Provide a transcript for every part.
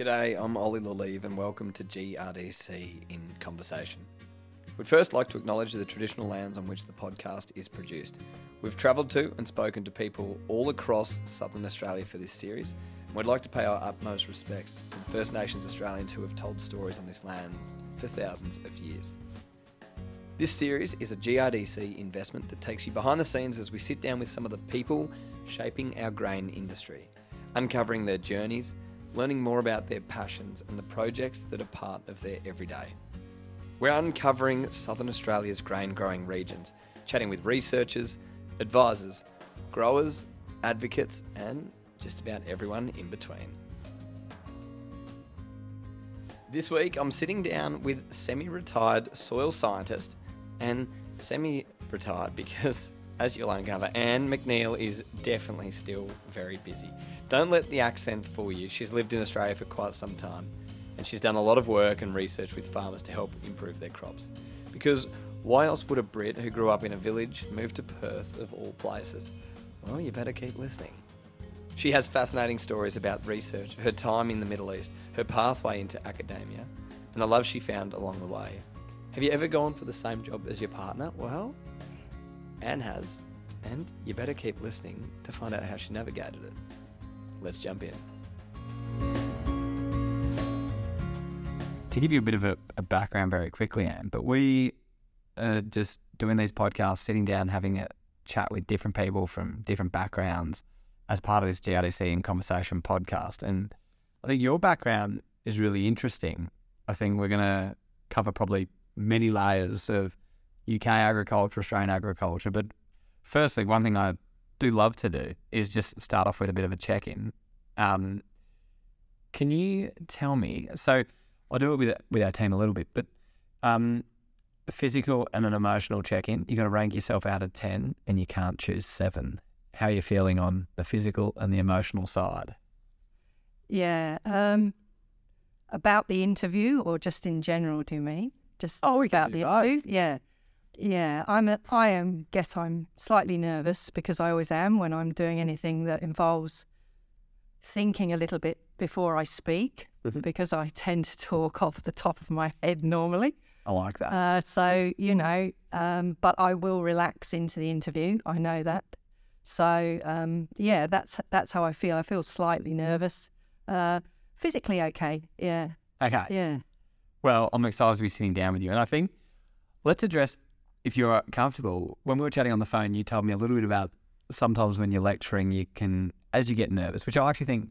G'day, I'm Oli Le Lievre and welcome to GRDC in Conversation. We'd first like to acknowledge the traditional lands on which the podcast is produced. We've travelled to and spoken to people all across southern Australia for this series, and we'd like to pay our utmost respects to the First Nations Australians who have told stories on this land for thousands of years. This series is a GRDC investment that takes you behind the scenes as we sit down with some of the people shaping our grain industry, uncovering their journeys, learning more about their passions and the projects that are part of their everyday. We're uncovering Southern Australia's grain growing regions, chatting with researchers, advisors, growers, advocates, and just about everyone in between. This week, I'm sitting down with semi retired soil scientist and semi retired because, as you'll uncover, Ann McNeill is definitely still very busy. Don't let the accent fool you. She's lived in Australia for quite some time and she's done a lot of work and research with farmers to help improve their crops. Because why else would a Brit who grew up in a village move to Perth, of all places? Well, you better keep listening. She has fascinating stories about research, her time in the Middle East, her pathway into academia, and the love she found along the way. Have you ever gone for the same job as your partner? Well, Ann has, and you better keep listening to find out how she navigated it. Let's jump in. To give you a bit of a, a background very quickly, Ann, but we are just doing these podcasts, sitting down, having a chat with different people from different backgrounds as part of this GRDC in Conversation podcast. And I think your background is really interesting. I think we're going to cover probably many layers of UK agriculture, Australian agriculture. But firstly, one thing I do love to do is just start off with a bit of a check in. Um, can you tell me? So, I do it with with our team a little bit, but um, a physical and an emotional check in. You got to rank yourself out of ten, and you can't choose seven. How are you feeling on the physical and the emotional side? Yeah. Um, about the interview, or just in general, do you mean? Just Oh, we can about do the both. interview? Yeah. Yeah, I'm. A, I am. Guess I'm slightly nervous because I always am when I'm doing anything that involves thinking a little bit before I speak, Mhm. because I tend to talk off the top of my head normally. I like that. Uh, so you know, um, but I will relax into the interview. I know that. So um, yeah, that's that's how I feel. I feel slightly nervous. Uh, physically okay. Yeah, okay. yeah. Well, I'm excited to be sitting down with you, and I think let's address if you're comfortable. When we were chatting on the phone, you told me a little bit about sometimes when you're lecturing, you can as you get nervous, which I actually think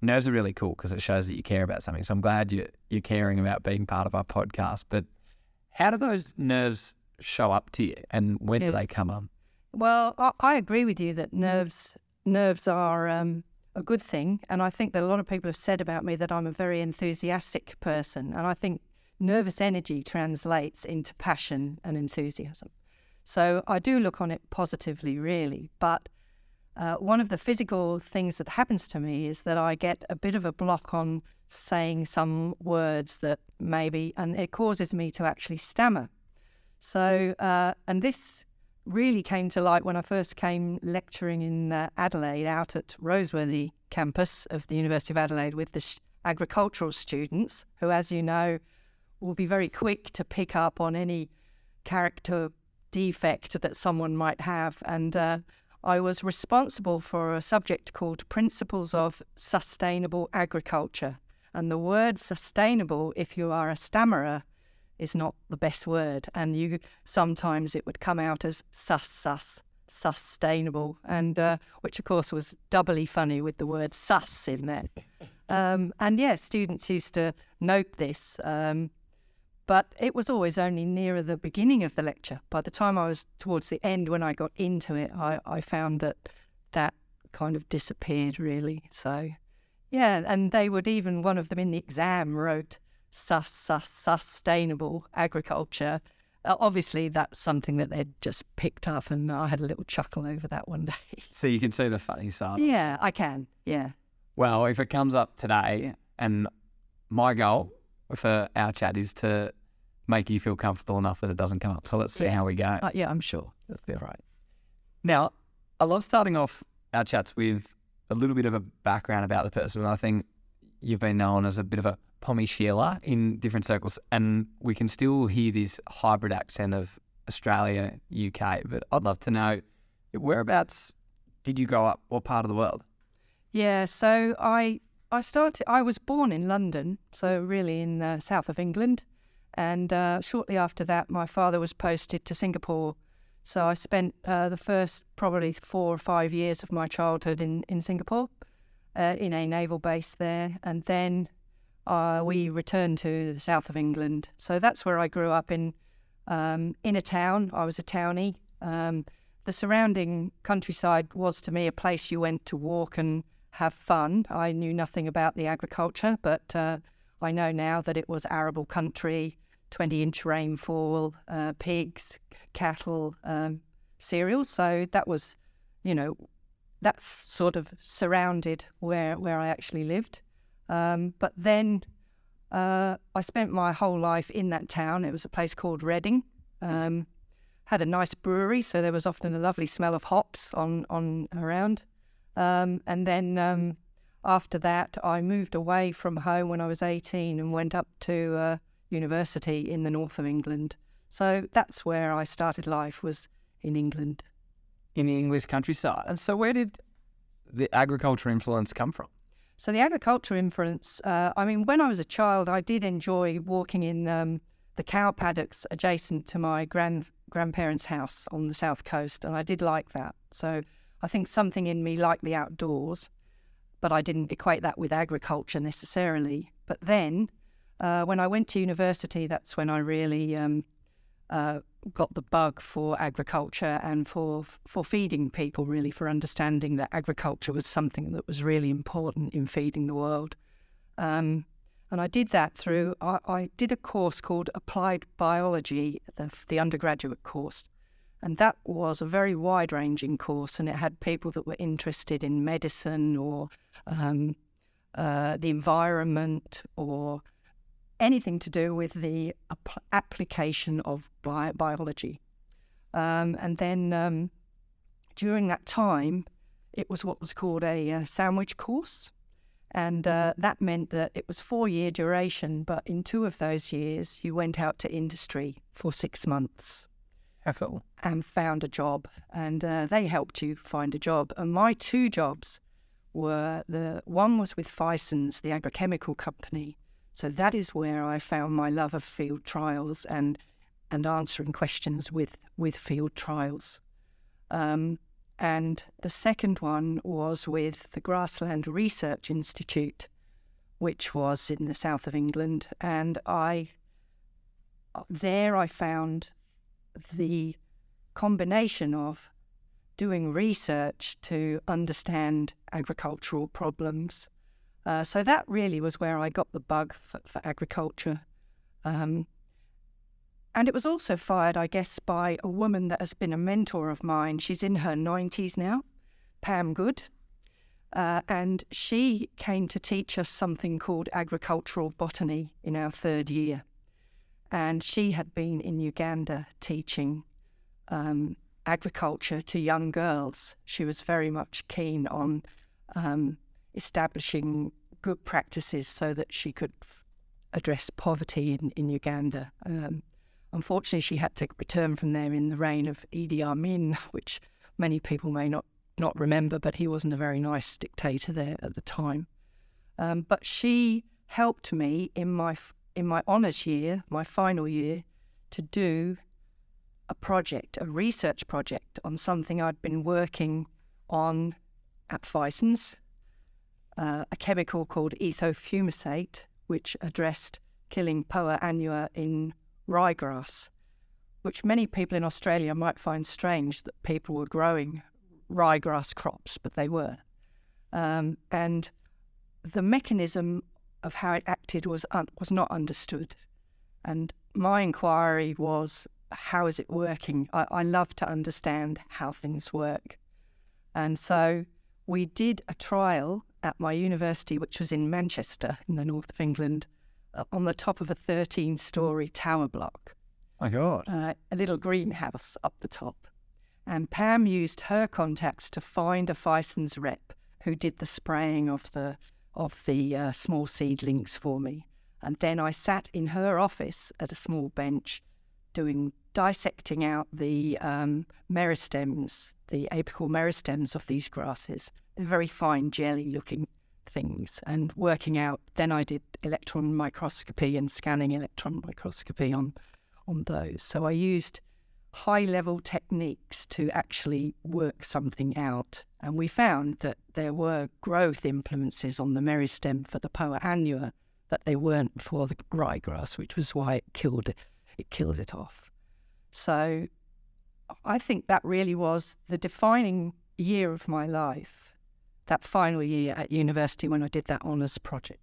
nerves are really cool because it shows that you care about something. So I'm glad you you're caring about being part of our podcast. But how do those nerves show up to you, and when do they come on? Well, I, I agree with you that nerves nerves are um, a good thing, and I think that a lot of people have said about me that I'm a very enthusiastic person, and I think nervous energy translates into passion and enthusiasm. So I do look on it positively, really. But uh, one of the physical things that happens to me is that I get a bit of a block on saying some words that maybe, and it causes me to actually stammer. So, uh, and this really came to light when I first came lecturing in uh, Adelaide out at Roseworthy campus of the University of Adelaide with the sh- agricultural students, who, as you know, will be very quick to pick up on any character defect that someone might have. And uh, I was responsible for a subject called Principles of Sustainable Agriculture. And the word sustainable, if you are a stammerer, is not the best word. And you sometimes it would come out as sus sus sustainable, and uh, which of course was doubly funny with the word sus in there. Um, and yeah, students used to note this. Um, but it was always only nearer the beginning of the lecture. By the time I was towards the end, when I got into it, I, I found that that kind of disappeared really. So, yeah, and they would even, one of them in the exam wrote sus, sus, sustainable agriculture. Uh, obviously, that's something that they'd just picked up, and I had a little chuckle over that one day. So you can see the funny side. yeah, I can. Yeah. Well, if it comes up today, and my goal for our chat is to make you feel comfortable enough that it doesn't come up. So let's see Yeah. how we go. Uh, yeah, I'm sure. That'll be all right. Now, I love starting off our chats with a little bit of a background about the person. And I think you've been known as a bit of a Pommy Sheila in different circles, and we can still hear this hybrid accent of Australia, UK. But I'd love to know whereabouts did you grow up? What part of the world? Yeah, so I I started. I was born in London, so really in the south of England, and uh, shortly after that, my father was posted to Singapore. So I spent uh, the first probably four or five years of my childhood in in Singapore, uh, in a naval base there, and then uh, we returned to the south of England. So that's where I grew up in um, in a town. I was a townie. Um, the surrounding countryside was to me a place you went to walk and have fun. I knew nothing about the agriculture, but uh, I know now that it was arable country, 20 inch rainfall, uh, pigs, cattle, um, cereals. So that was, you know, that's sort of surrounded where, where I actually lived. Um, but then uh, I spent my whole life in that town. It was a place called Reading. Um, had a nice brewery, so there was often a lovely smell of hops on on around. Um, and then um, after that, I moved away from home when I was 18 and went up to uh, university in the north of England. So that's where I started life was in England. In the English countryside. And so where did the agriculture influence come from? So the agriculture influence, uh, I mean, when I was a child, I did enjoy walking in um, the cow paddocks adjacent to my grand grandparents' house on the south coast, and I did like that. So I think something in me liked the outdoors, but I didn't equate that with agriculture necessarily. But then, uh, when I went to university, that's when I really um, uh, got the bug for agriculture and for for feeding people, really for understanding that agriculture was something that was really important in feeding the world. Um, and I did that through, I, I did a course called Applied Biology, the, the undergraduate course. And that was a very wide ranging course, and it had people that were interested in medicine or um, uh, the environment or anything to do with the ap- application of bi- biology. Um, and then um, during that time, it was what was called a, a uh, sandwich course. And uh, that meant that it was four year duration, but in two of those years, you went out to industry for six months. And found a job. And uh, they helped you find a job. And my two jobs were the one was with Fisons, the agrochemical company. So that is where I found my love of field trials and and answering questions with with field trials. Um, and the second one was with the Grassland Research Institute, which was in the south of England. And I, there I found the combination of doing research to understand agricultural problems. Uh, so that really was where I got the bug for, for agriculture. Um, and it was also fired, I guess, by a woman that has been a mentor of mine. She's in her 90s now, Pam Good. Uh, and she came to teach us something called agricultural botany in our third year. And she had been in Uganda teaching um, agriculture to young girls. She was very much keen on um, establishing good practices so that she could f- address poverty in, in Uganda. Um, Unfortunately, she had to return from there in the reign of Idi Amin, which many people may not, not remember, but he wasn't a very nice dictator there at the time. Um, but she helped me in my in my honours year, my final year, to do a project, a research project on something I'd been working on at Fisons, uh, a chemical called ethofumesate, which addressed killing Poa annua in ryegrass, which many people in Australia might find strange that people were growing ryegrass crops, but they were. Um, and the mechanism of how it acted was un- was not understood. And my inquiry was, how is it working? I, I love to understand how things work. And so we did a trial at my university, which was in Manchester, in the north of England, on the top of a 13 story tower block. My God. Uh, a little greenhouse up the top. And Pam used her contacts to find a Fisons rep who did the spraying of the of the uh, small seedlings for me. And then I sat in her office at a small bench doing dissecting out the um, meristems, the apical meristems of these grasses. They're very fine, jelly looking things, and working out. Then I did electron microscopy and scanning electron microscopy on, on those. So I used high level techniques to actually work something out. And we found that there were growth influences on the meristem for the Poa annua, but they weren't for the ryegrass, which was why it killed it, it killed it off. So I think that really was the defining year of my life, that final year at university when I did that honours project.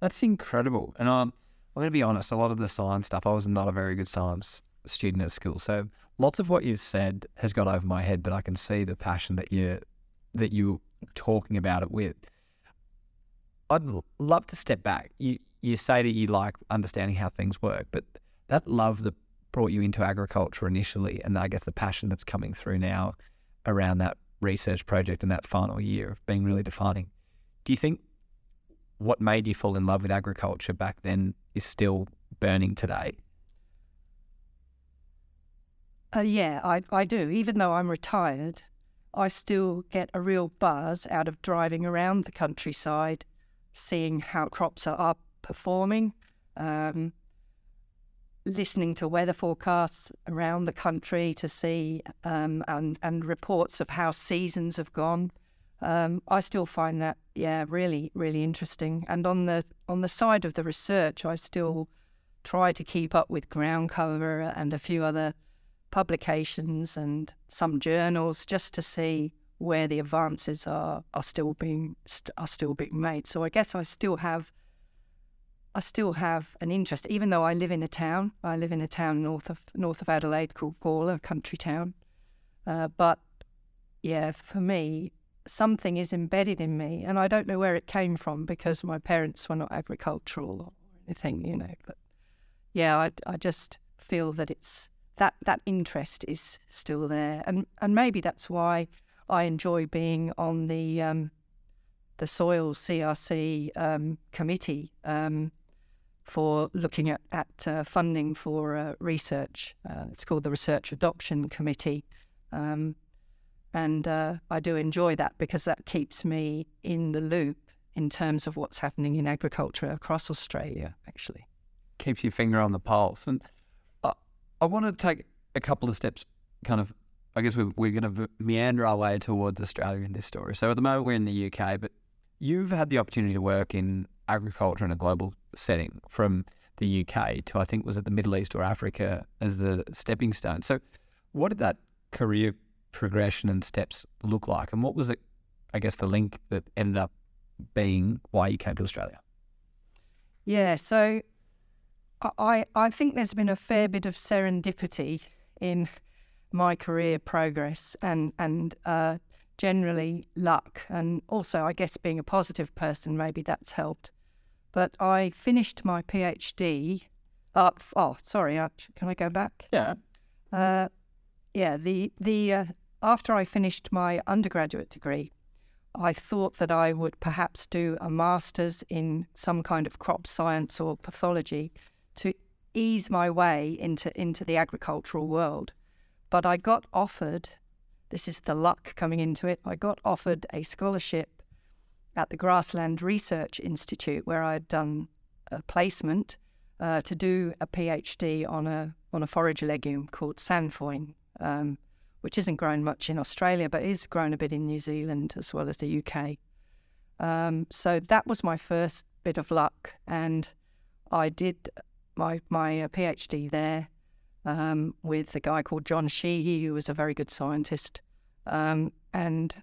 That's incredible. And um, I'm going to be honest, a lot of the science stuff, I was not a very good science student at school. So lots of what you've said has got over my head, but I can see the passion that you that you're talking about it with. I'd love to step back. You you say that you like understanding how things work, but that love that brought you into agriculture initially, and I guess the passion that's coming through now around that research project and that final year of being really defining. Do you think what made you fall in love with agriculture back then is still burning today? Uh, yeah, I, I do. Even though I'm retired, I still get a real buzz out of driving around the countryside, seeing how crops are, performing, um, listening to weather forecasts around the country to see um, and, and reports of how seasons have gone. Um, I still find that yeah really really interesting. And on the on the side of the research, I still try to keep up with ground cover and a few other publications and some journals just to see where the advances are are still being are still being made. So I guess I still have I still have an interest, even though I live in a town. I live in a town north of north of Adelaide called Gawler, a country town. Uh, but yeah, for me, something is embedded in me, and I don't know where it came from because my parents were not agricultural or anything, you know. But yeah, I, I just feel that it's that that interest is still there, and and maybe that's why I enjoy being on the um, the soil CRC um, committee um, for looking at at uh, funding for uh, research. Uh, it's called the Research Adoption Committee, um, and uh, I do enjoy that because that keeps me in the loop in terms of what's happening in agriculture across Australia. Actually, keeps your finger on the pulse and I want to take a couple of steps, kind of. I guess we're, we're going to meander our way towards Australia in this story. So at the moment we're in the UK, but you've had the opportunity to work in agriculture in a global setting from the UK to I think was it the Middle East or Africa as the stepping stone. So what did that career progression and steps look like, and what was it? I guess the link that ended up being why you came to Australia. Yeah, so I, I think there's been a fair bit of serendipity in my career progress and and uh, generally luck and also I guess being a positive person maybe that's helped. But I finished my PhD. Uh, oh, sorry. Uh, can I go back? Yeah. Uh, yeah. The the uh, after I finished my undergraduate degree, I thought that I would perhaps do a master's in some kind of crop science or pathology to ease my way into into the agricultural world. But I got offered this is the luck coming into it. I got offered a scholarship at the Grassland Research Institute where I'd done a placement uh, to do a PhD on a on a forage legume called sainfoin, um, which isn't grown much in Australia but is grown a bit in New Zealand as well as the UK. Um, so that was my first bit of luck, and I did my my uh, PhD there um, with a guy called John Sheehy, who was a very good scientist, um, and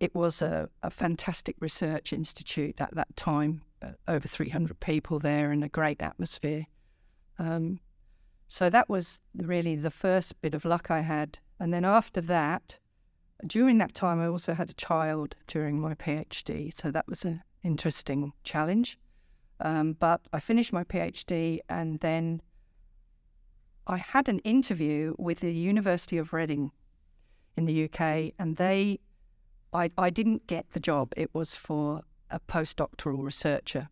it was a, a, fantastic research institute at that time. Uh, over 300 people there and a great atmosphere. Um, so that was really the first bit of luck I had. And then after that, during that time, I also had a child during my PhD. So that was an interesting challenge. Um, but I finished my PhD and then I had an interview with the University of Reading in the UK, and they, I, I didn't get the job. It was for a postdoctoral researcher.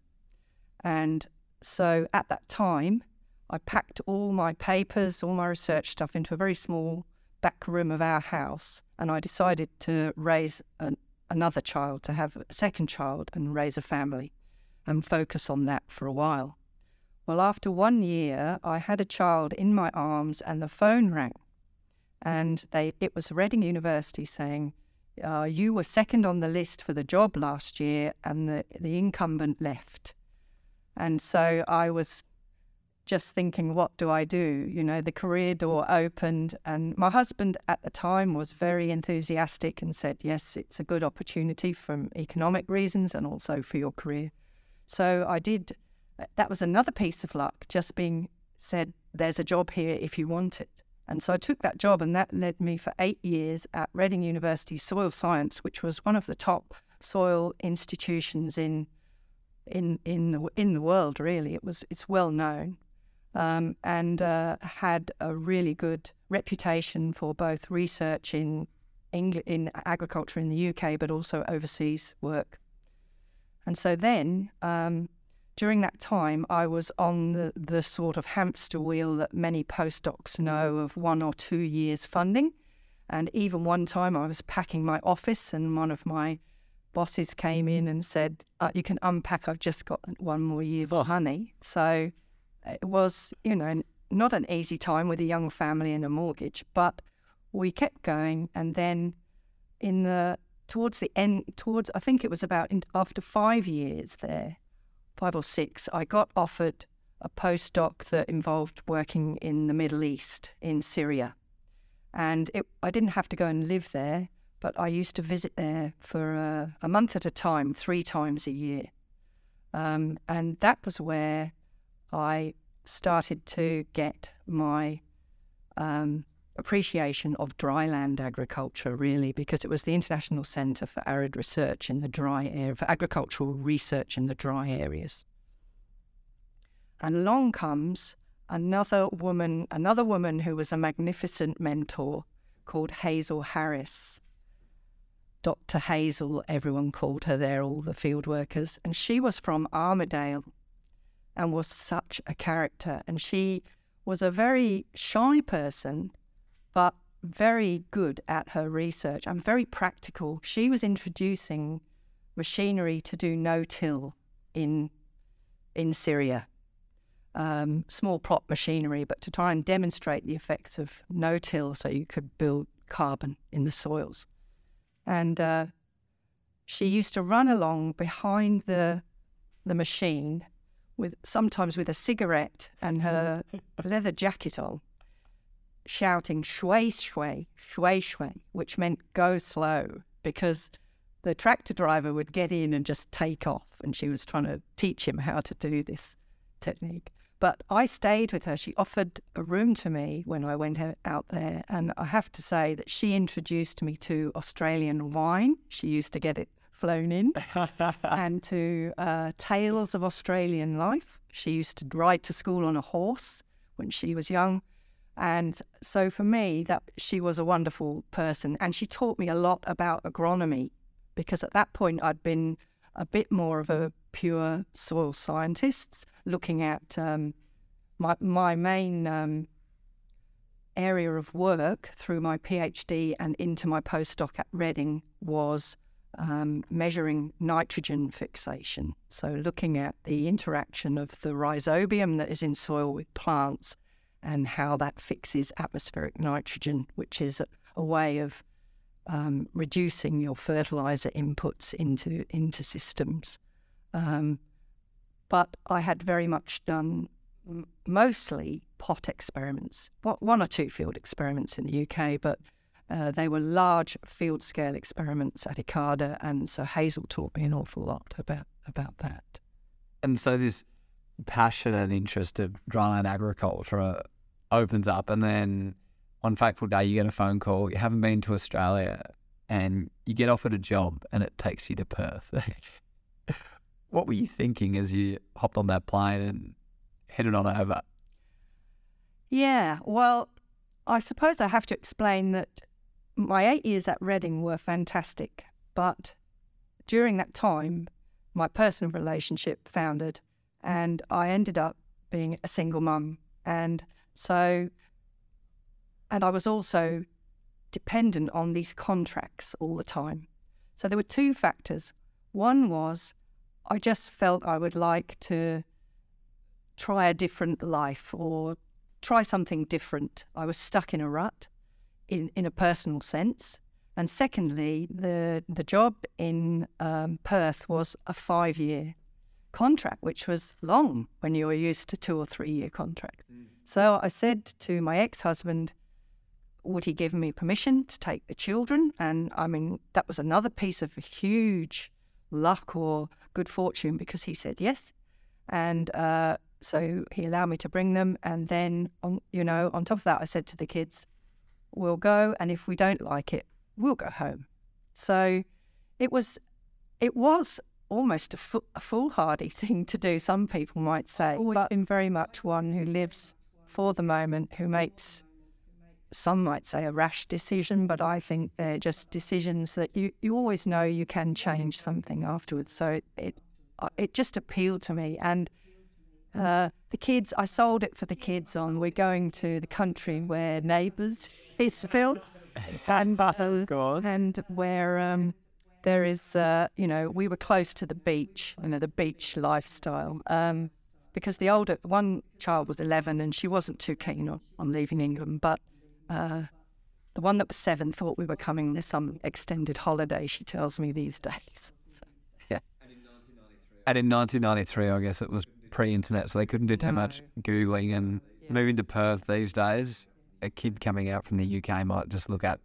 And so at that time, I packed all my papers, all my research stuff into a very small back room of our house, and I decided to raise an, another child, to have a second child and raise a family and focus on that for a while. Well, after one year, I had a child in my arms and the phone rang. And they, it was Reading University saying, uh, You were second on the list for the job last year, and the, the incumbent left. And so I was just thinking, what do I do? You know, the career door opened, and my husband at the time was very enthusiastic and said, Yes, it's a good opportunity from economic reasons and also for your career. So I did, that was another piece of luck, just being said, There's a job here if you want it. And so I took that job, and that led me for eight years at Reading University Soil Science, which was one of the top soil institutions in in in the in the world. Really, it was it's well known, um, and uh, had a really good reputation for both research in England, in agriculture in the UK, but also overseas work. And so then um, during that time, I was on the, the sort of hamster wheel that many postdocs know of one or two years funding. And even one time I was packing my office, and one of my bosses came in and said, uh, You can unpack, I've just got one more year of honey. So it was, you know, not an easy time with a young family and a mortgage, but we kept going. And then in the towards the end, towards I think it was about in, after five years there, five or six, I got offered a postdoc that involved working in the Middle East, in Syria. And it, I didn't have to go and live there, but I used to visit there for a, a month at a time, three times a year. Um, and that was where I started to get my um, appreciation of dryland agriculture, really, because it was the International Centre for Arid Research in the dry area, for agricultural research in the dry areas. And along comes another woman, another woman who was a magnificent mentor called Hazel Harris. Dr. Hazel, everyone called her there, all the field workers. And she was from Armidale and was such a character. And she was a very shy person, but very good at her research and very practical. She was introducing machinery to do no-till in in Syria, um, small plot machinery, but to try and demonstrate the effects of no-till, so you could build carbon in the soils. And uh, she used to run along behind the the machine with sometimes with a cigarette and her leather jacket on shouting shui shui, shui shui, which meant go slow because the tractor driver would get in and just take off. And she was trying to teach him how to do this technique. But I stayed with her. She offered a room to me when I went out there. And I have to say that she introduced me to Australian wine. She used to get it flown in and to uh, tales of Australian life. She used to ride to school on a horse when she was young. And so for me, that she was a wonderful person, and she taught me a lot about agronomy, because at that point I'd been a bit more of a pure soil scientist, looking at um, my my main um, area of work through my PhD and into my postdoc at Reading was um, measuring nitrogen fixation. So looking at the interaction of the rhizobium that is in soil with plants and how that fixes atmospheric nitrogen, which is a, a way of um, reducing your fertilizer inputs into into systems. Um, but I had very much done m- mostly pot experiments, one or two field experiments in the UK, but uh, they were large field scale experiments at ICARDA, and so Hazel taught me an awful lot about about that. And so this passion and interest of dryland agriculture opens up, and then one fateful day you get a phone call. You haven't been to Australia, and you get offered a job, and it takes you to Perth. what were you thinking as you hopped on that plane and headed on over? Yeah, well, I suppose I have to explain that my eight years at Reading were fantastic, but during that time, my personal relationship foundered, and I ended up being a single mum. And so, and I was also dependent on these contracts all the time. So there were two factors. One was I just felt I would like to try a different life or try something different. I was stuck in a rut in, in a personal sense. And secondly, the, the job in um, Perth was a five year contract, which was long when you were used to two or three year contracts. Mm. So I said to my ex husband, would he give me permission to take the children? And I mean, that was another piece of huge luck or good fortune because he said yes. And uh, so he allowed me to bring them. And then, on, you know, on top of that, I said to the kids, we'll go. And if we don't like it, we'll go home. So it was, it was almost a, fo- a foolhardy thing to do, some people might say. But I've always but been very much one who lives for the moment, who makes some might say a rash decision, but I think they're just decisions that you, you always know you can change something afterwards. So it it, uh, it just appealed to me. And uh, the kids, I sold it for the kids on we're going to the country where Neighbours is filmed. and, uh, and where um, there is, uh, you know, we were close to the beach, you know, the beach lifestyle. Um, because the older one child was 11 and she wasn't too keen on, on leaving England, but uh, the one that was seven thought we were coming to some extended holiday, she tells me these days. So, yeah. And in 1993, I guess it was pre internet, so they couldn't do too no. much Googling. And yeah. moving to Perth these days, a kid coming out from the UK might just look at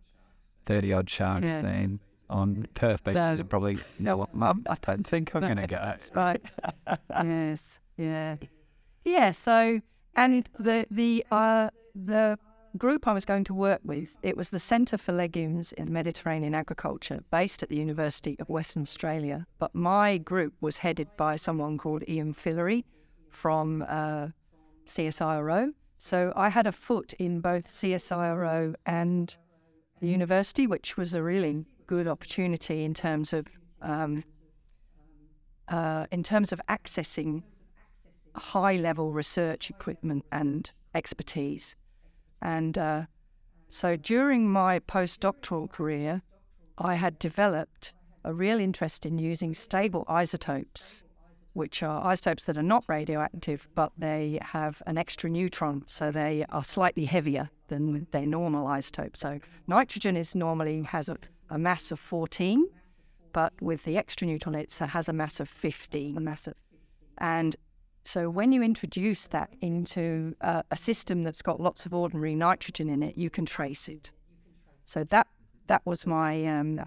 30 odd sharks yes. seen on Perth beaches and probably, no, Mum, I don't think I'm going to go. That's right. yes. Yeah. Yeah. So, and the, the, uh, the group I was going to work with, it was the Centre for Legumes in Mediterranean Agriculture, based at the University of Western Australia. But my group was headed by someone called Ian Fillery from uh, CSIRO. So I had a foot in both CSIRO and the university, which was a really good opportunity in terms of um, uh, in terms of accessing high level research equipment and expertise. And uh, so during my postdoctoral career, I had developed a real interest in using stable isotopes, which are isotopes that are not radioactive, but they have an extra neutron, so they are slightly heavier than their normal isotope. So nitrogen is normally has a, a mass of 14, but with the extra neutron, it has a mass of 50. A mass of, and so when you introduce that into uh, a system that's got lots of ordinary nitrogen in it, you can trace it. So that that was my um,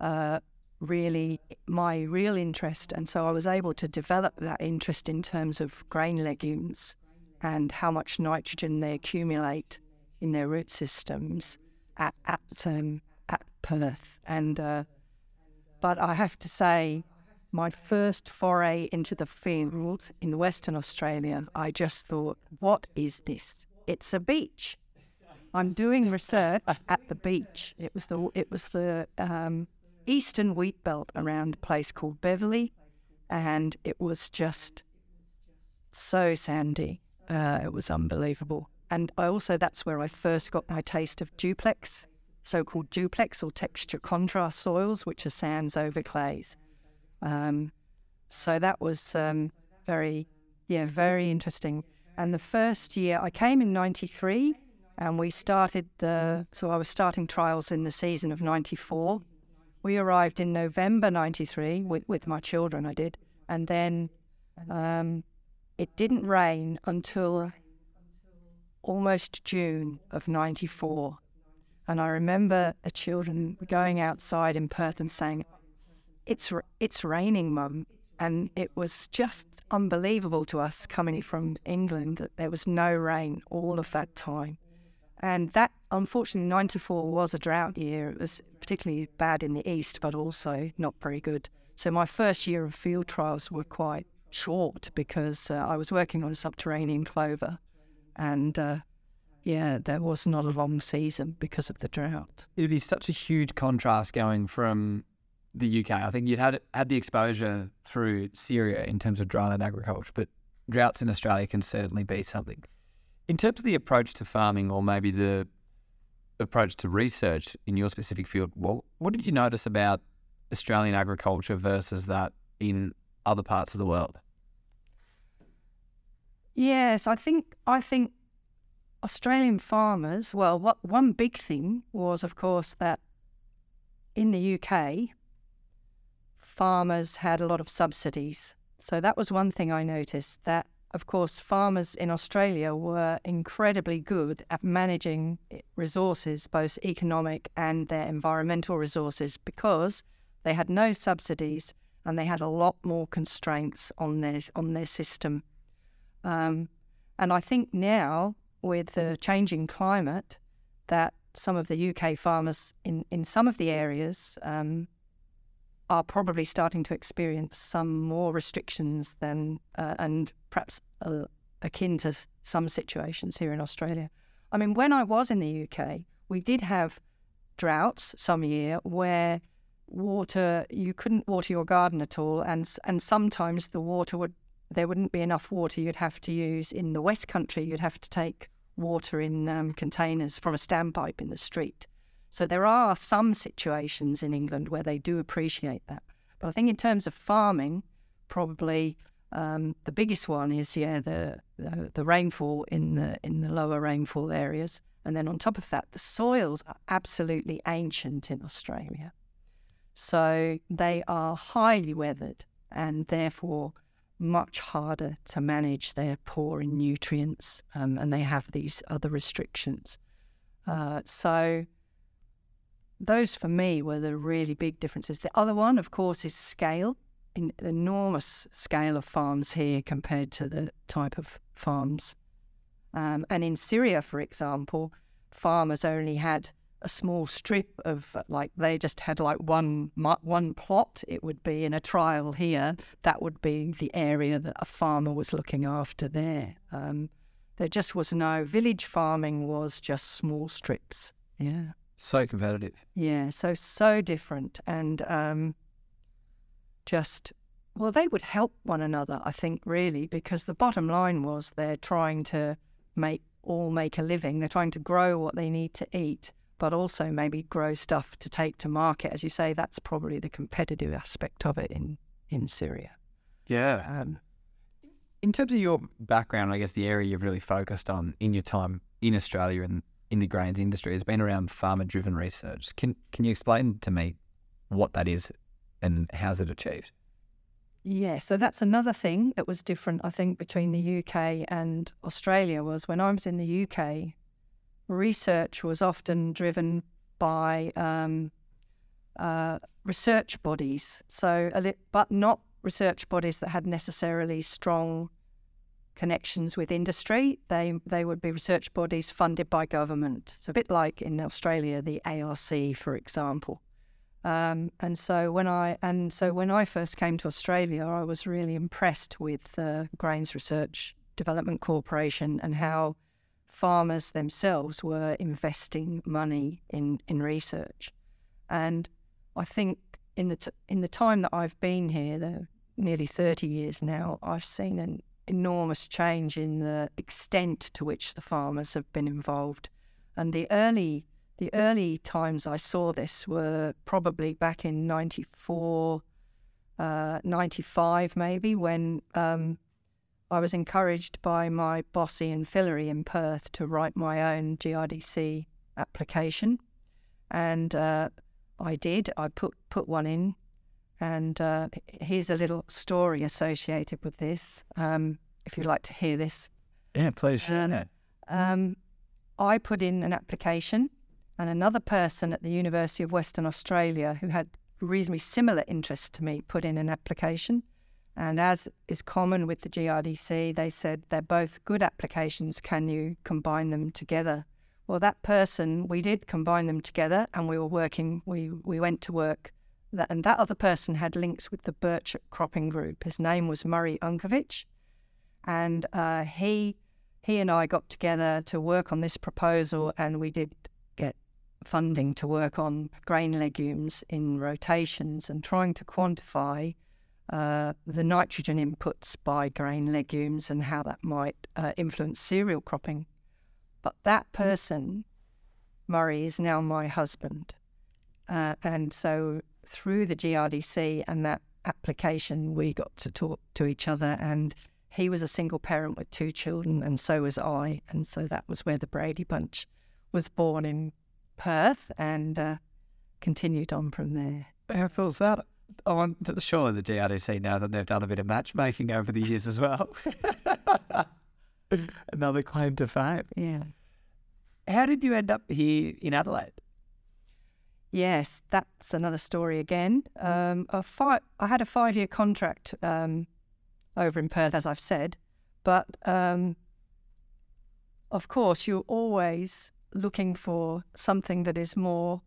uh, really my real interest, and so I was able to develop that interest in terms of grain legumes and how much nitrogen they accumulate in their root systems at at, um, Perth. And uh, but I have to say, my first foray into the field in Western Australia, I just thought, what is this? It's a beach. I'm doing research at the beach. It was the it was the um, eastern wheat belt around a place called Beverley, and it was just so sandy. Uh, it was unbelievable. And I also that's where I first got my taste of duplex, so-called duplex or texture contrast soils, which are sands over clays. Um, so that was um, very, yeah, very interesting. And the first year I came in '93, and we started the. So I was starting trials in the season of '94. We arrived in November '93 with with my children. I did, and then um, it didn't rain until almost June of '94. And I remember the children going outside in Perth and saying, it's it's raining, mum. And it was just unbelievable to us coming from England that there was no rain all of that time. And that, unfortunately, 94 was a drought year. It was particularly bad in the east, but also not very good. So my first year of field trials were quite short because uh, I was working on subterranean clover. And uh, yeah, there was not a long season because of the drought. It'd be such a huge contrast going from the UK. I think you'd had had the exposure through Syria in terms of dryland agriculture, but droughts in Australia can certainly be something. In terms of the approach to farming, or maybe the approach to research in your specific field, well, what did you notice about Australian agriculture versus that in other parts of the world? Yes, I think I think Australian farmers. Well, what one big thing was, of course, that in the UK, farmers had a lot of subsidies. So that was one thing I noticed. That of course, farmers in Australia were incredibly good at managing resources, both economic and their environmental resources, because they had no subsidies and they had a lot more constraints on their on their system. Um, and I think now, with the changing climate, that some of the UK farmers in, in some of the areas um, are probably starting to experience some more restrictions than, uh, and perhaps uh, akin to some situations here in Australia. I mean, when I was in the UK, we did have droughts some year where water you couldn't water your garden at all, and and sometimes the water would there wouldn't be enough water. You'd have to use in the West Country. You'd have to take water in um, containers from a standpipe in the street. So there are some situations in England where they do appreciate that. But I think in terms of farming, probably um, the biggest one is yeah the, the, the rainfall in the in the lower rainfall areas, and then on top of that, the soils are absolutely ancient in Australia, so they are highly weathered and therefore much harder to manage. They're poor in nutrients, um, and they have these other restrictions. Uh, so those for me were the really big differences. The other one, of course, is scale. An enormous scale of farms here compared to the type of farms. Um, and in Syria, for example, farmers only had a small strip of like they just had like one one plot. It would be in a trial here. That would be the area that a farmer was looking after there. Um, there just was no village farming. Was just small strips. Yeah. So competitive. Yeah. So so different and um, just well, they would help one another. I think really because the bottom line was they're trying to make all make a living. They're trying to grow what they need to eat but also maybe grow stuff to take to market. As you say, that's probably the competitive aspect of it in, in Syria. Yeah. Um, in terms of your background, I guess the area you've really focused on in your time in Australia and in the grains industry has been around farmer driven research. Can can you explain to me what that is and how's it achieved? Yeah, so that's another thing that was different, I think, between the UK and Australia was when I was in the UK, research was often driven by um, uh, research bodies, so but not research bodies that had necessarily strong connections with industry. They they would be research bodies funded by government. It's a bit like in Australia, the ARC, for example. Um, and so when I and so when I first came to Australia, I was really impressed with the Grains Research Development Corporation and how farmers themselves were investing money in, in research. And I think in the, t- in the time that I've been here, the nearly 30 years now, I've seen an enormous change in the extent to which the farmers have been involved. And the early the early times I saw this were probably back in 94, uh, 95 maybe, when um, I was encouraged by my boss Ian Fillery in Perth to write my own GRDC application, and uh, I did. I put put one in, and uh, here's a little story associated with this. Um, if you'd like to hear this, yeah, please. Um, um, I put in an application, and another person at the University of Western Australia who had reasonably similar interests to me put in an application. And as is common with the GRDC, they said they're both good applications. Can you combine them together? Well, that person, we did combine them together and we were working, we, we went to work. That, and that other person had links with the Birchip Cropping Group. His name was Murray Unkovich. And uh, he, he and I got together to work on this proposal and we did get funding to work on grain legumes in rotations and trying to quantify uh, the nitrogen inputs by grain legumes and how that might uh, influence cereal cropping. But that person, Murray, is now my husband. Uh, and so through the GRDC and that application, we got to talk to each other. And he was a single parent with two children, and so was I. And so that was where the Brady Bunch was born in Perth and uh, continued on from there. How feels that? I'm sure the GRDC now that they've done a bit of matchmaking over the years as well. Another claim to fame. Yeah. How did you end up here in Adelaide? Yes, that's another story again. Um, a fi- I had a five year contract um, over in Perth, as I've said, but um, of course, you're always looking for something that is more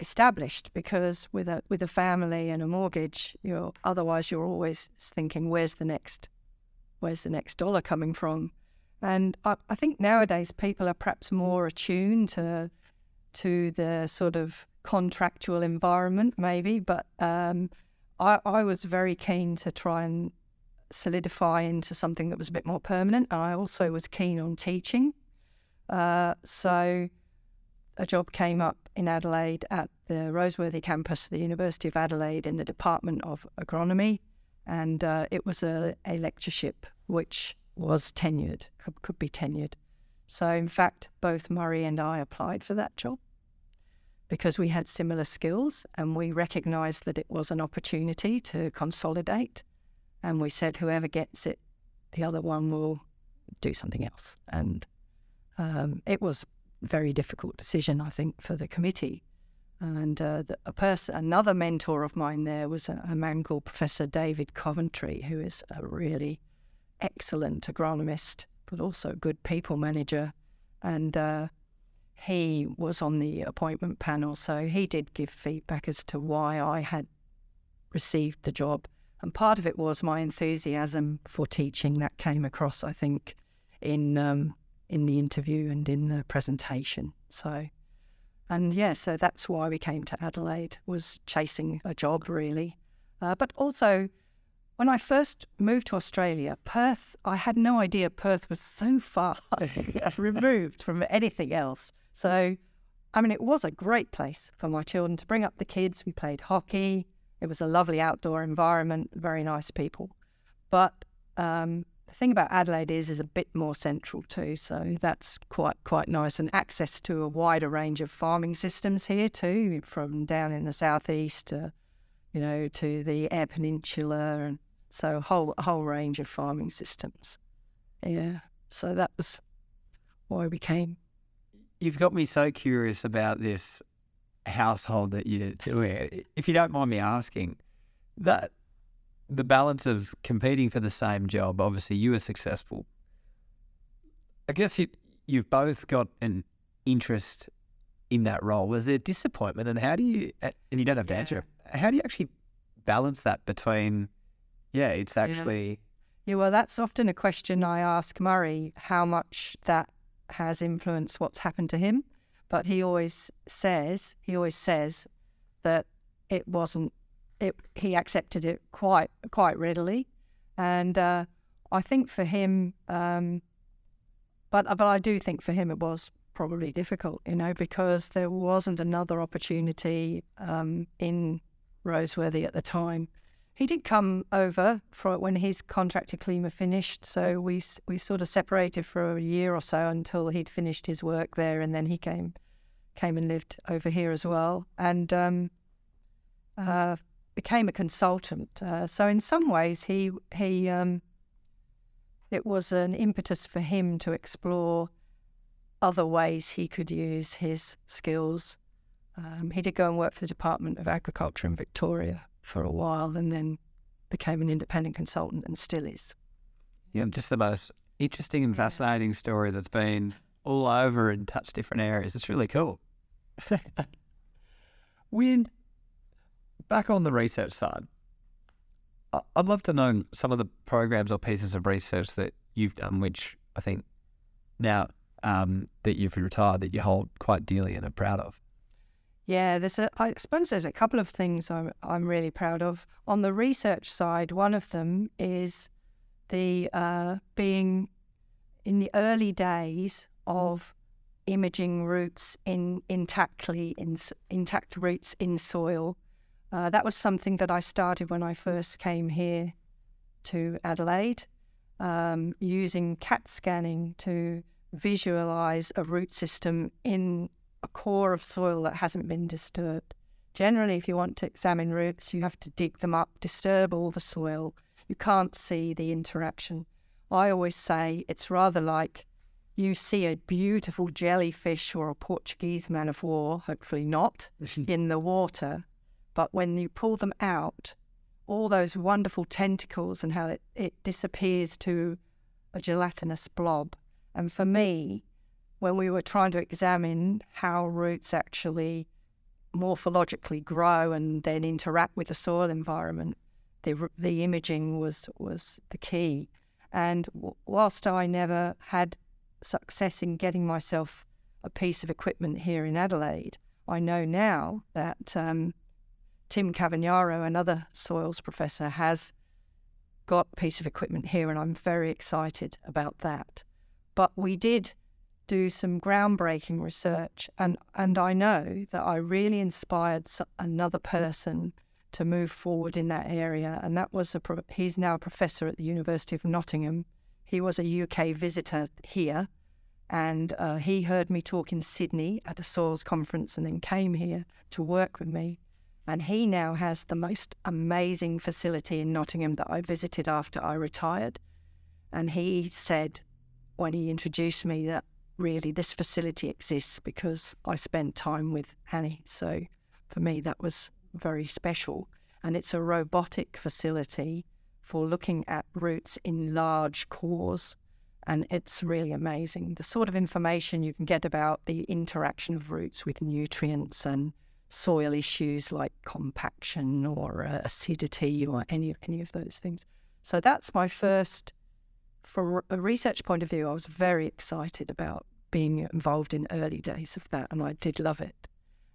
established because with a with a family and a mortgage, you're otherwise you're always thinking, where's the next, where's the next dollar coming from? And I, I think nowadays people are perhaps more attuned to to the sort of contractual environment, maybe. But um, I, I was very keen to try and solidify into something that was a bit more permanent. And I also was keen on teaching. Uh, so a job came up in Adelaide at the Roseworthy campus of the University of Adelaide in the Department of Agronomy. And uh, it was a, a lectureship which was tenured, could be tenured. So, in fact, both Murray and I applied for that job because we had similar skills and we recognized that it was an opportunity to consolidate. And we said, whoever gets it, the other one will do something else. And um, it was very difficult decision, I think, for the committee. And uh, the, a person, another mentor of mine there was a, a man called Professor David Coventry, who is a really excellent agronomist, but also a good people manager. And uh, he was on the appointment panel, so he did give feedback as to why I had received the job. And part of it was my enthusiasm for teaching that came across, I think, in um, in the interview and in the presentation. So, and yeah, so that's why we came to Adelaide was chasing a job really, uh, but also when I first moved to Australia, Perth, I had no idea Perth was so far removed from anything else. So, I mean, it was a great place for my children to bring up the kids. We played hockey. It was a lovely outdoor environment, very nice people. But um, the thing about Adelaide is is a bit more central too, so that's quite quite nice, and access to a wider range of farming systems here too, from down in the southeast to you know, to the Eyre Peninsula, and so a whole a whole range of farming systems. Yeah, so that was why we came. You've got me so curious about this household that you're doing. If you don't mind me asking, that the balance of competing for the same job, obviously you were successful. I guess you you've both got an interest in that role. Was there disappointment, and how do you? And you don't have to answer how do you actually balance that between, yeah, it's actually. Yeah. yeah, well, that's often a question I ask Murray how much that has influenced what's happened to him. But he always says, he always says that it wasn't, it, he accepted it quite, quite readily. And uh, I think for him, um, but, but I do think for him it was probably difficult, you know, because there wasn't another opportunity um, in Roseworthy at the time. He did come over for when his contract at CLIMA finished, so we we sort of separated for a year or so until he'd finished his work there, and then he came came and lived over here as well, and um, uh, became a consultant. Uh, so in some ways, he he um, it was an impetus for him to explore other ways he could use his skills um, he did go and work for the Department of Agriculture in Victoria for a while and then became an independent consultant and still is. Yeah, just the most interesting and fascinating story that's been all over and touched different areas. It's really cool. when back on the research side, I'd love to know some of the programs or pieces of research that you've done, which I think now um, that you've retired that you hold quite dearly and are proud of? Yeah, there's a. I suppose there's a couple of things I'm I'm really proud of. On the research side, one of them is the uh, being in the early days of imaging roots in intactly in intact roots in soil. Uh, that was something that I started when I first came here to Adelaide, um, using CAT scanning to visualize a root system in a core of soil that hasn't been disturbed. Generally, if you want to examine roots, you have to dig them up, disturb all the soil. You can't see the interaction. I always say it's rather like you see a beautiful jellyfish or a Portuguese man of war, hopefully not, in the water. But when you pull them out, all those wonderful tentacles and how it, it disappears to a gelatinous blob. And for me, when we were trying to examine how roots actually morphologically grow and then interact with the soil environment, the the imaging was was the key. And whilst I never had success in getting myself a piece of equipment here in Adelaide, I know now that um, Tim Cavagnaro, another soils professor, has got a piece of equipment here, and I'm very excited about that. But we did do some groundbreaking research, and and I know that I really inspired another person to move forward in that area, and that was a he's now a professor at the University of Nottingham. He was a UK visitor here, and uh, he heard me talk in Sydney at a soils conference, and then came here to work with me. And he now has the most amazing facility in Nottingham that I visited after I retired. And he said when he introduced me that really this facility exists because I spent time with Annie. So for me, that was very special. And it's a robotic facility for looking at roots in large cores. And it's really amazing the sort of information you can get about the interaction of roots with nutrients and soil issues like compaction or uh, acidity or any any of those things. So that's my first from a research point of view, I was very excited about being involved in early days of that, and I did love it.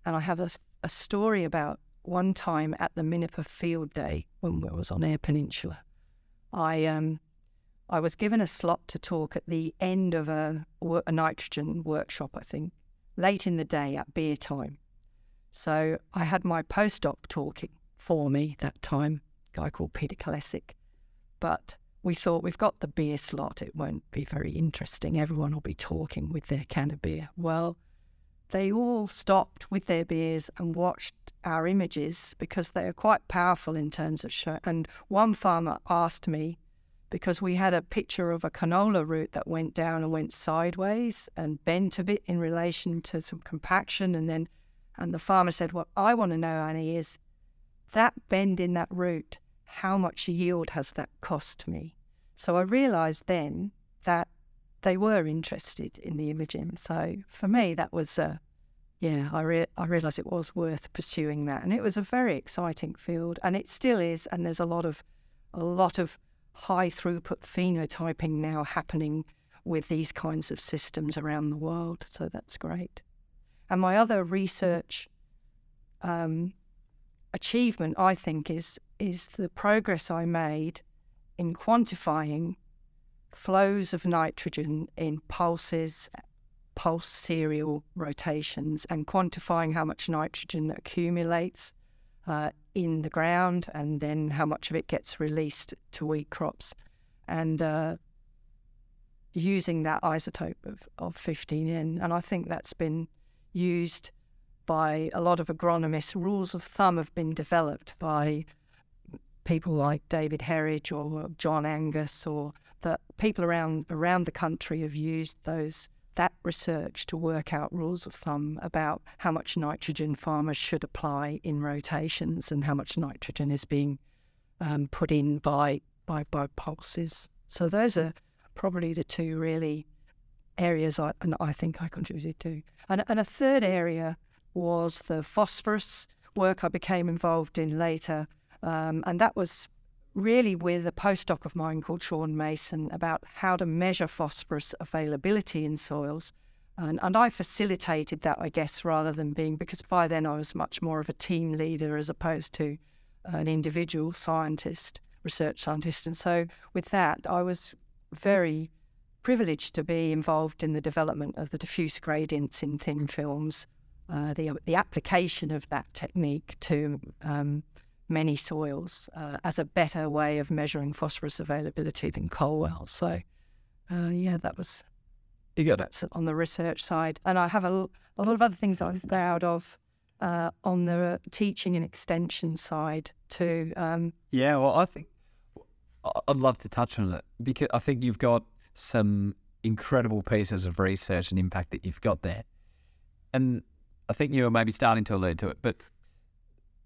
And I have a, a story about one time at the Minnipa Field Day when I was on Eyre Peninsula. I um, I was given a slot to talk at the end of a, a nitrogen workshop, I think, late in the day at beer time. So I had my postdoc talking for me that time, guy called Peter Kalesic. But we thought we've got the beer slot, it won't be very interesting. Everyone will be talking with their can of beer. Well, they all stopped with their beers and watched our images because they are quite powerful in terms of show. And one farmer asked me, because we had a picture of a canola root that went down and went sideways and bent a bit in relation to some compaction. And then, and the farmer said, What I want to know, Annie, is that bend in that root how much yield has that cost me? So I realised then that they were interested in the imaging. So for me, that was, uh, yeah, I, re- I realised it was worth pursuing that, and it was a very exciting field, and it still is. And there's a lot of, a lot of high throughput phenotyping now happening with these kinds of systems around the world. So that's great. And my other research um, achievement, I think, is is the progress I made in quantifying flows of nitrogen in pulses, pulse cereal rotations, and quantifying how much nitrogen accumulates uh, in the ground and then how much of it gets released to wheat crops. And uh, using that isotope of, of 15N. And I think that's been used by a lot of agronomists. Rules of thumb have been developed by people like David Herridge or John Angus or the people around around the country have used those that research to work out rules of thumb about how much nitrogen farmers should apply in rotations and how much nitrogen is being um, put in by, by by pulses. So those are probably the two really areas I and I think I contributed to. And, and a third area was the phosphorus work I became involved in later, um, and that was really with a postdoc of mine called Sean Mason about how to measure phosphorus availability in soils. And, and I facilitated that, I guess, rather than being, because by then I was much more of a team leader as opposed to an individual scientist, research scientist. And so with that, I was very privileged to be involved in the development of the diffuse gradients in thin films, uh, the, the application of that technique to um, many soils uh, as a better way of measuring phosphorus availability than Colwells. So, uh, yeah, that was you got it on the research side, and I have a, a lot of other things I'm proud of uh, on the teaching and extension side too. Um, yeah, well, I think I'd love to touch on it because I think you've got some incredible pieces of research and impact that you've got there, and I think you were maybe starting to allude to it, but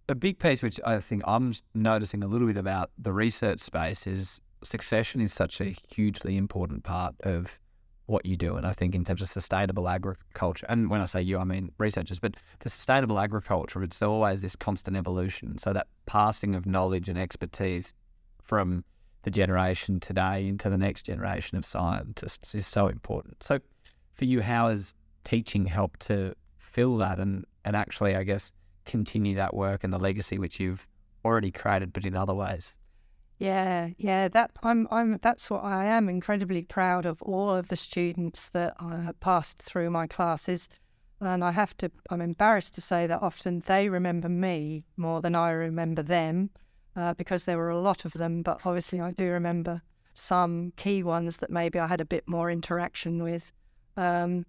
a big piece which I think I'm noticing a little bit about the research space is succession is such a hugely important part of what you do. And I think in terms of sustainable agriculture, and when I say you, I mean researchers, but the sustainable agriculture, it's always this constant evolution. So that passing of knowledge and expertise from the generation today into the next generation of scientists is so important. So for you, how has teaching helped to fill that and, and actually, I guess, continue that work and the legacy which you've already created, but in other ways. Yeah, yeah, that I'm, I'm. That's what I am incredibly proud of. All of the students that I have passed through my classes, and I have to. I'm embarrassed to say that often they remember me more than I remember them, uh, because there were a lot of them. But obviously, I do remember some key ones that maybe I had a bit more interaction with. Um,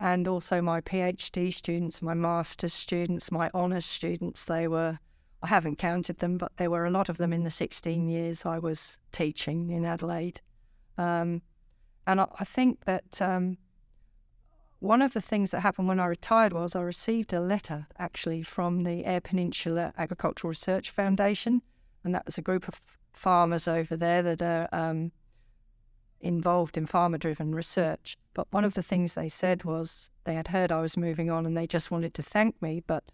and also my PhD students, my master's students, my honours students. They were, I haven't counted them, but there were a lot of them in the 16 years I was teaching in Adelaide. Um, and I, I, think that um, one of the things that happened when I retired was I received a letter actually from the Eyre Peninsula Agricultural Research Foundation, and that was a group of farmers over there that are um, involved in farmer driven research. But one of the things they said was they had heard I was moving on and they just wanted to thank me, but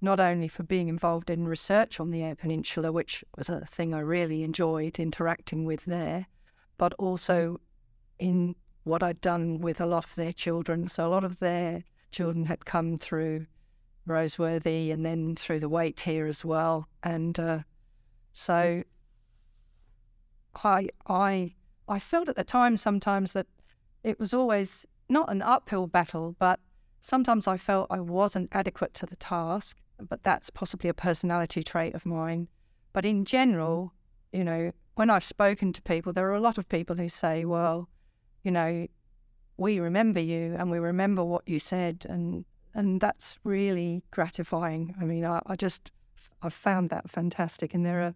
not only for being involved in research on the Eyre Peninsula, which was a thing I really enjoyed interacting with there, but also in what I'd done with a lot of their children. So a lot of their children had come through Roseworthy and then through the Waite here as well. And uh, so I I I felt at the time sometimes that it was always not an uphill battle, but sometimes I felt I wasn't adequate to the task. But that's possibly a personality trait of mine. But in general, you know, when I've spoken to people, there are a lot of people who say, well, you know, we remember you and we remember what you said. And, and that's really gratifying. I mean, I, I just, I've found that fantastic. And there are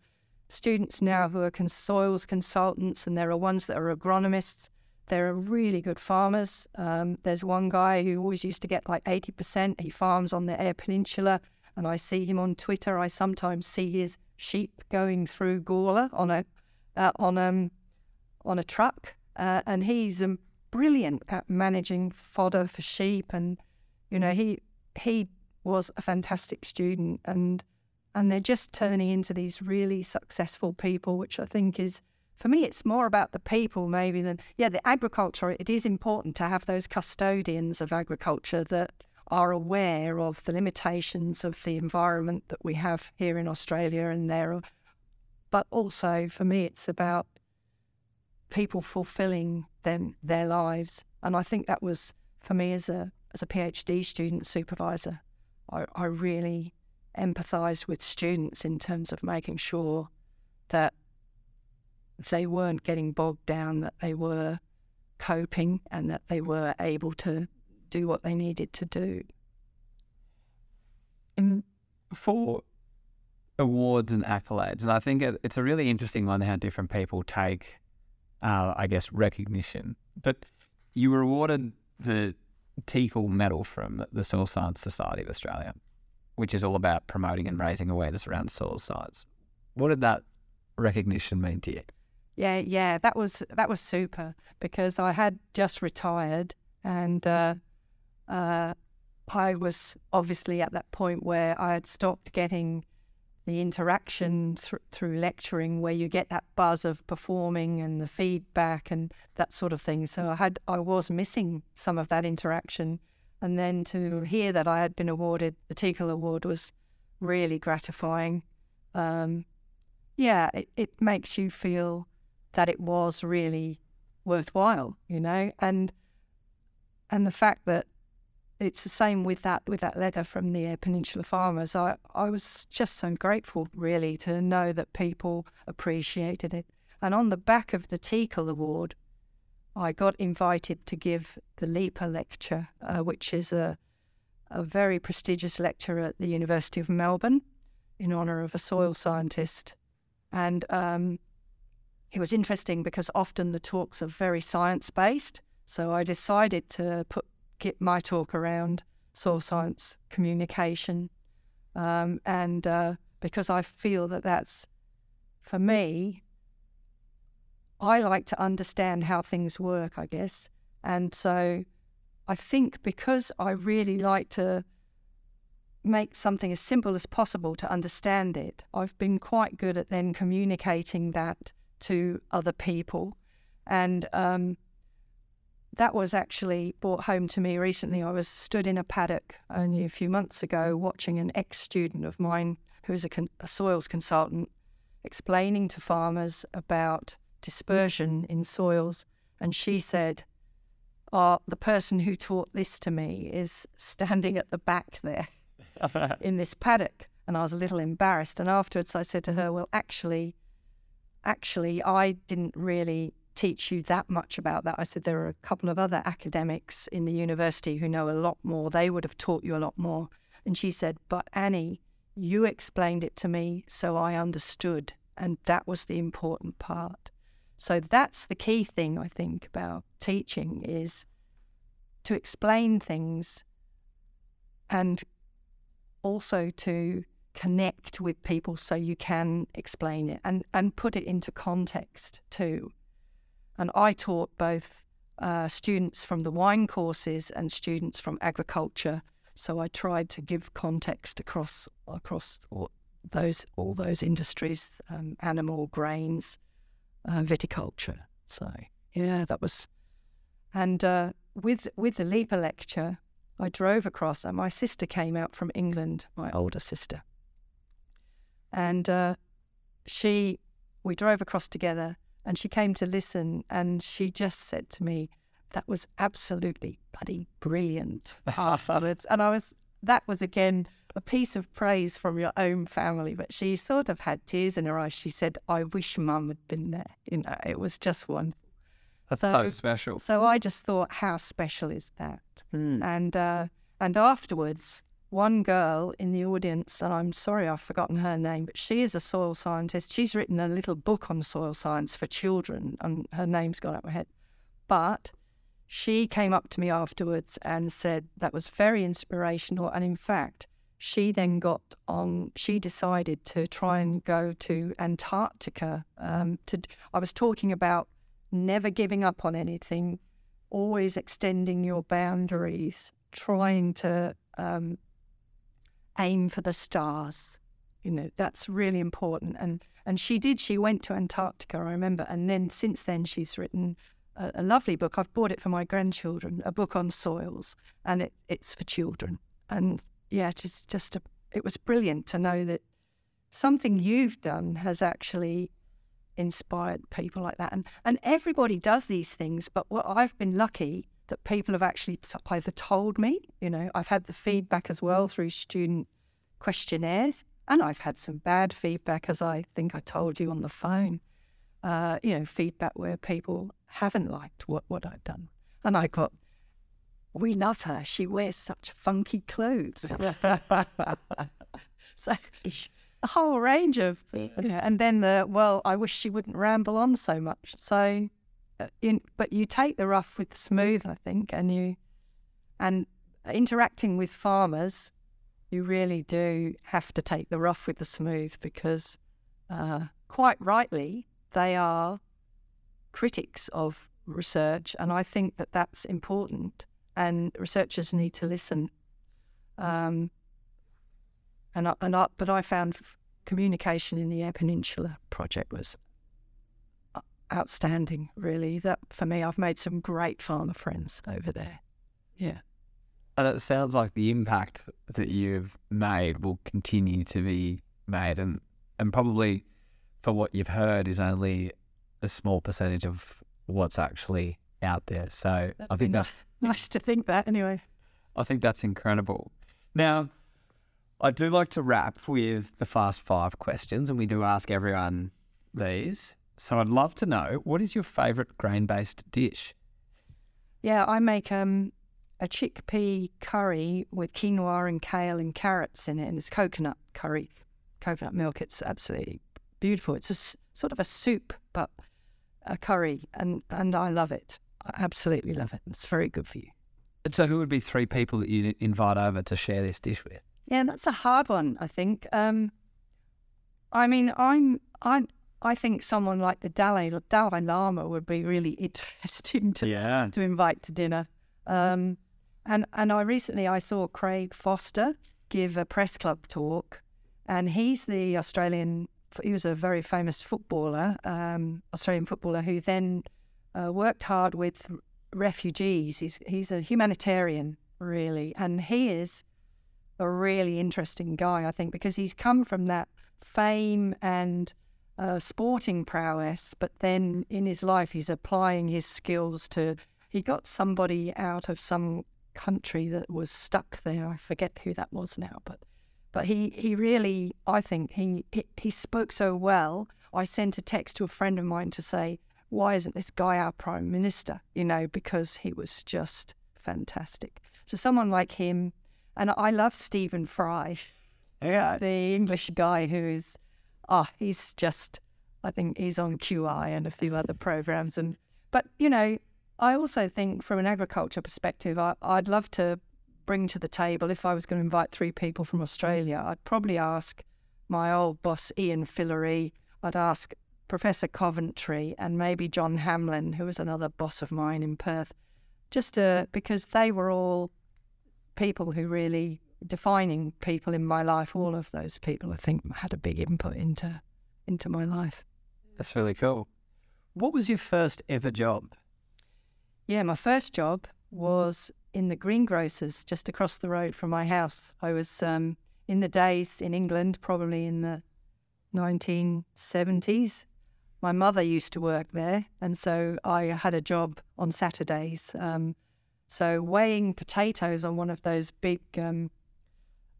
students now who are soils consultants, and there are ones that are agronomists. There are really good farmers. Um, there's one guy who always used to get like 80%. He farms on the Eyre Peninsula, and I see him on Twitter. I sometimes see his sheep going through Gawler on a uh, on um on a truck, uh, and he's um, brilliant at managing fodder for sheep. And you know, he he was a fantastic student, and and they're just turning into these really successful people, which I think is, for me, it's more about the people maybe than, yeah, the agriculture. It is important to have those custodians of agriculture that are aware of the limitations of the environment that we have here in Australia and there. But also, for me, it's about people fulfilling them their lives, and I think that was for me as a as a PhD student supervisor. I, I really empathise with students in terms of making sure that they weren't getting bogged down, that they were coping and that they were able to do what they needed to do. For awards and accolades, and I think it's a really interesting one how different people take, uh, I guess, recognition. But you were awarded the Teakle Medal from the Soil Science Society of Australia which is all about promoting and raising awareness around soil science. What did that recognition mean to you? Yeah, yeah, that was that was super because I had just retired and uh, uh, I was obviously at that point where I had stopped getting the interaction th- through lecturing where you get that buzz of performing and the feedback and that sort of thing. So I had I was missing some of that interaction, and then to hear that I had been awarded the Teakle Award was really gratifying. Um, yeah, it, it makes you feel that it was really worthwhile, you know, and and the fact that it's the same with that with that letter from the Peninsula farmers. I I was just so grateful, really, to know that people appreciated it. And on the back of the Teakle Award, I got invited to give the Leeper lecture, uh, which is a a very prestigious lecture at the University of Melbourne in honour of a soil scientist. And um, it was interesting because often the talks are very science based. So I decided to put get my talk around soil science communication, um, and uh, because I feel that that's for me. I like to understand how things work, I guess, and so I think because I really like to make something as simple as possible to understand it, I've been quite good at then communicating that to other people. And um, that was actually brought home to me recently. I was stood in a paddock only a few months ago watching an ex student of mine who's a, con- a soils consultant explaining to farmers about dispersion in soils. And she said, Oh, the person who taught this to me is standing at the back there in this paddock. And I was a little embarrassed. And afterwards I said to her, Well, actually, actually, I didn't really teach you that much about that. I said there are a couple of other academics in the university who know a lot more. They would have taught you a lot more. And she said, But Annie, you explained it to me, so I understood. And that was the important part. So that's the key thing I think about teaching is to explain things and also to connect with people so you can explain it and, and put it into context too. And I taught both uh, students from the wine courses and students from agriculture. So I tried to give context across across all those all those industries, um, animal, grains, uh, viticulture. So yeah, that was. And uh, with with the Leeper lecture, I drove across, and my sister came out from England, my older sister, and uh, she we drove across together and she came to listen and she just said to me that was absolutely bloody brilliant afterwards and i was that was again a piece of praise from your own family but she sort of had tears in her eyes. She said i wish mum had been there you know it was just wonderful. That's so, so special. so i just thought how special is that? Mm. and uh, and afterwards one girl in the audience, and I'm sorry I've forgotten her name, but she is a soil scientist. She's written a little book on soil science for children, and her name's gone out my head. But she came up to me afterwards and said that was very inspirational. And in fact, she then got on, she decided to try and go to Antarctica. Um, to, I was talking about never giving up on anything, always extending your boundaries, trying to um, aim for the stars. You know, that's really important. And and she did. She went to Antarctica, I remember. And then since then, she's written a, a lovely book. I've bought it for my grandchildren, a book on soils, and it, it's for children. And yeah, it's just a, it was brilliant to know that something you've done has actually inspired people like that. And and everybody does these things, but what I've been lucky that people have actually either told me, you know, I've had the feedback as well through student questionnaires, and I've had some bad feedback, as I think I told you on the phone. Uh, you know, feedback where people haven't liked what, what I've done. And I got, we love her. She wears such funky clothes. so a whole range of, you know, and then the, well, I wish she wouldn't ramble on so much. So in, but you take the rough with the smooth, I think, and you and interacting with farmers, you really do have to take the rough with the smooth because, uh, quite rightly, they are critics of research, and I think that that's important. And researchers need to listen. Um, and I, and I, but I found communication in the Eyre Peninsula project was uh, outstanding, really. That for me, I've made some great farmer friends over there. Yeah. And it sounds like the impact that you've made will continue to be made, and and probably for what you've heard is only a small percentage of what's actually out there. So I think that's nice to think that anyway. I think that's incredible. Now, I do like to wrap with the fast five questions, and we do ask everyone these. So I'd love to know what is your favourite grain based dish? Yeah, I make um a chickpea curry with quinoa and kale and carrots in it, and it's coconut curry, coconut milk. It's absolutely beautiful. It's a, sort of a soup, but a curry, and and I love it. I absolutely love it. It's very good for you. So who would be three people that you'd invite over to share this dish with? Yeah, that's a hard one. I think. Um, I mean, I'm I I think someone like the Dalai Dalai Lama would be really interesting to Yeah. to invite to dinner. Um, and and I recently I saw Craig Foster give a press club talk, and he's the Australian. He was a very famous footballer, um, Australian footballer, who then uh, worked hard with refugees. He's he's a humanitarian, really, and he is a really interesting guy, I think, because he's come from that fame and uh, sporting prowess, but then in his life, he's applying his skills to. He got somebody out of some country that was stuck there. I forget who that was now, but but he he really, I think he he, he spoke so well. I sent a text to a friend of mine to say, why isn't this guy our prime minister? You know, because he was just fantastic. So someone like him, and I love Stephen Fry Yeah. the English guy who is, oh, he's just, I think he's on QI and a few other programs. And but you know, I also think from an agriculture perspective, I, I'd love to bring to the table if I was going to invite three people from Australia. I'd probably ask my old boss Ian Fillery. I'd ask Professor Coventry and maybe John Hamblin, who was another boss of mine in Perth, just uh, because they were all people who really defining people in my life. All of those people, I think, had a big input into into my life. That's really cool. What was your first ever job? Yeah, my first job was in the greengrocers just across the road from my house. I was um, in the days in England, probably in the 1970s. My mother used to work there, and so I had a job on Saturdays. Um, so weighing potatoes on one of those big um,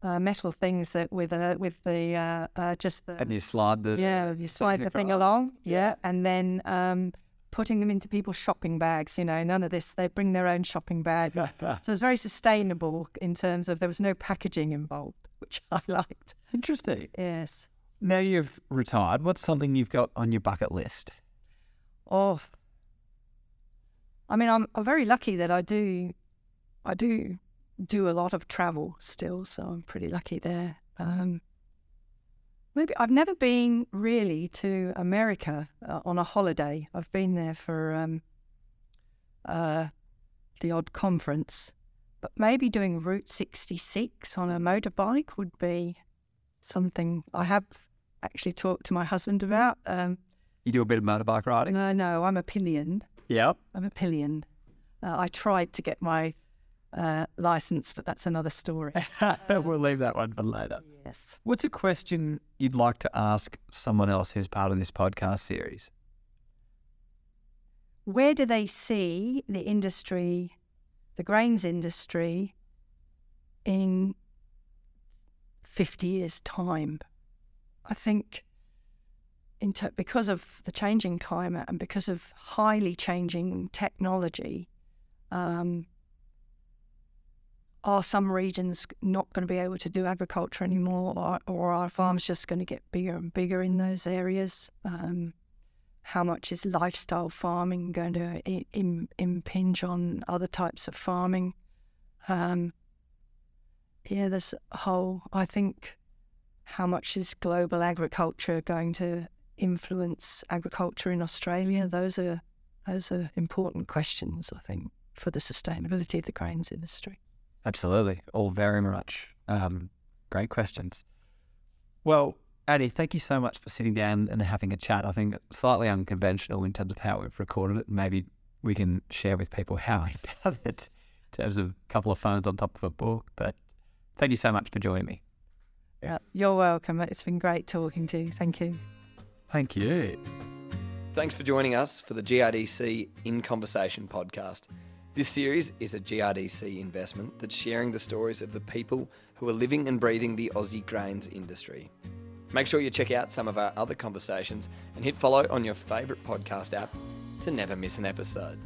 uh, metal things that with uh, with the uh, uh, just the And you slide the yeah, you slide the thing across. along, yeah, and then um, putting them into people's shopping bags. You know, none of this. They bring their own shopping bag, so it's very sustainable in terms of there was no packaging involved, which I liked. Interesting. Yes. Now you've retired. What's something you've got on your bucket list? Oh, I mean, I'm, I'm very lucky that I do, I do do a lot of travel still, so I'm pretty lucky there. Um, maybe I've never been really to America uh, on a holiday. I've been there for um, uh, the odd conference, but maybe doing Route 66 on a motorbike would be something I have actually talked to my husband about. Um, You do a bit of motorbike riding. no, no, I'm a pillion. Yep. I'm a pillion. Uh, I tried to get my uh, license, but that's another story. we'll leave that one for later. yes. What's a question you'd like to ask someone else who's part of this podcast series? Where do they see the industry, the grains industry, in 50 years' time? I think in ter- because of the changing climate and because of highly changing technology, um, are some regions not going to be able to do agriculture anymore, or, or are farms just going to get bigger and bigger in those areas? Um, how much is lifestyle farming going to impinge on other types of farming? Um, yeah, there's a whole. I think how much is global agriculture going to influence agriculture in Australia? Those are those are important questions. I think for the sustainability of the grains industry. Absolutely. All very much um, great questions. Well, Andy, thank you so much for sitting down and having a chat. I think it's slightly unconventional in terms of how we've recorded it. Maybe we can share with people how we've done it in terms of a couple of phones on top of a book. But thank you so much for joining me. Yeah, you're welcome. It's been great talking to you. Thank you. Thank you. Thanks for joining us for the GRDC In Conversation podcast. This series is a GRDC investment that's sharing the stories of the people who are living and breathing the Aussie grains industry. Make sure you check out some of our other conversations and hit follow on your favourite podcast app to never miss an episode.